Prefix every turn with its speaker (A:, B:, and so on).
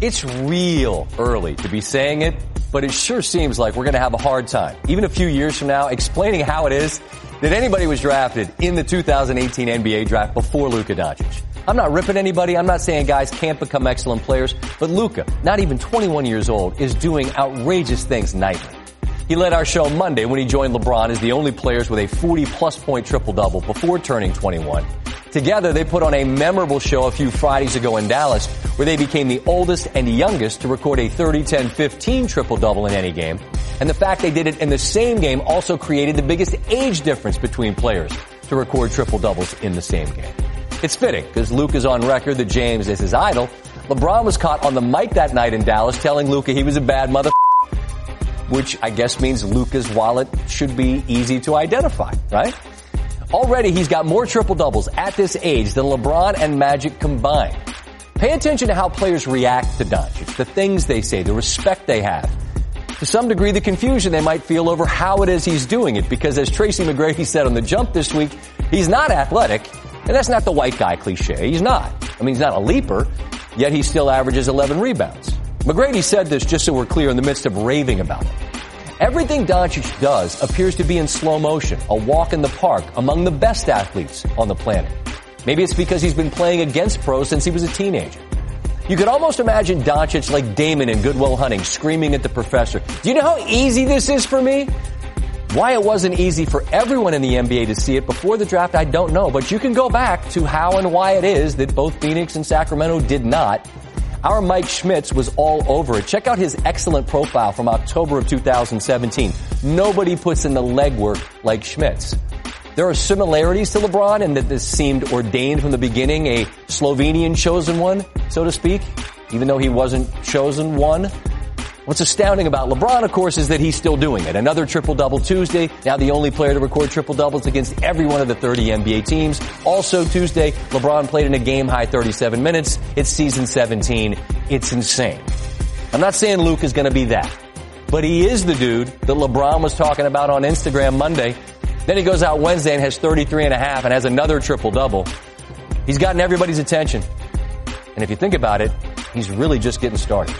A: It's real early to be saying it, but it sure seems like we're going to have a hard time, even a few years from now, explaining how it is that anybody was drafted in the 2018 NBA draft before Luka Doncic. I'm not ripping anybody. I'm not saying guys can't become excellent players, but Luka, not even 21 years old, is doing outrageous things nightly. He led our show Monday when he joined LeBron as the only players with a 40 plus point triple double before turning 21. Together, they put on a memorable show a few Fridays ago in Dallas where they became the oldest and youngest to record a 30, 10, 15 triple double in any game. And the fact they did it in the same game also created the biggest age difference between players to record triple doubles in the same game. It's fitting because Luke is on record that James is his idol. LeBron was caught on the mic that night in Dallas telling Luka he was a bad mother which I guess means Luka's wallet should be easy to identify, right? Already he's got more triple doubles at this age than LeBron and Magic combined. Pay attention to how players react to Doncic, the things they say, the respect they have. To some degree, the confusion they might feel over how it is he's doing it, because as Tracy McGrady said on the jump this week, he's not athletic, and that's not the white guy cliche. He's not. I mean, he's not a leaper, yet he still averages 11 rebounds. McGrady said this just so we're clear in the midst of raving about it. Everything Doncic does appears to be in slow motion, a walk in the park among the best athletes on the planet. Maybe it's because he's been playing against pros since he was a teenager. You could almost imagine Doncic like Damon in Good Will Hunting screaming at the professor, do you know how easy this is for me? Why it wasn't easy for everyone in the NBA to see it before the draft, I don't know, but you can go back to how and why it is that both Phoenix and Sacramento did not our Mike Schmitz was all over it. Check out his excellent profile from October of 2017. Nobody puts in the legwork like Schmitz. There are similarities to LeBron in that this seemed ordained from the beginning, a Slovenian chosen one, so to speak, even though he wasn't chosen one. What's astounding about LeBron, of course, is that he's still doing it. Another triple double Tuesday. Now the only player to record triple doubles against every one of the 30 NBA teams. Also Tuesday, LeBron played in a game high 37 minutes. It's season 17. It's insane. I'm not saying Luke is going to be that, but he is the dude that LeBron was talking about on Instagram Monday. Then he goes out Wednesday and has 33 and a half and has another triple double. He's gotten everybody's attention. And if you think about it, he's really just getting started.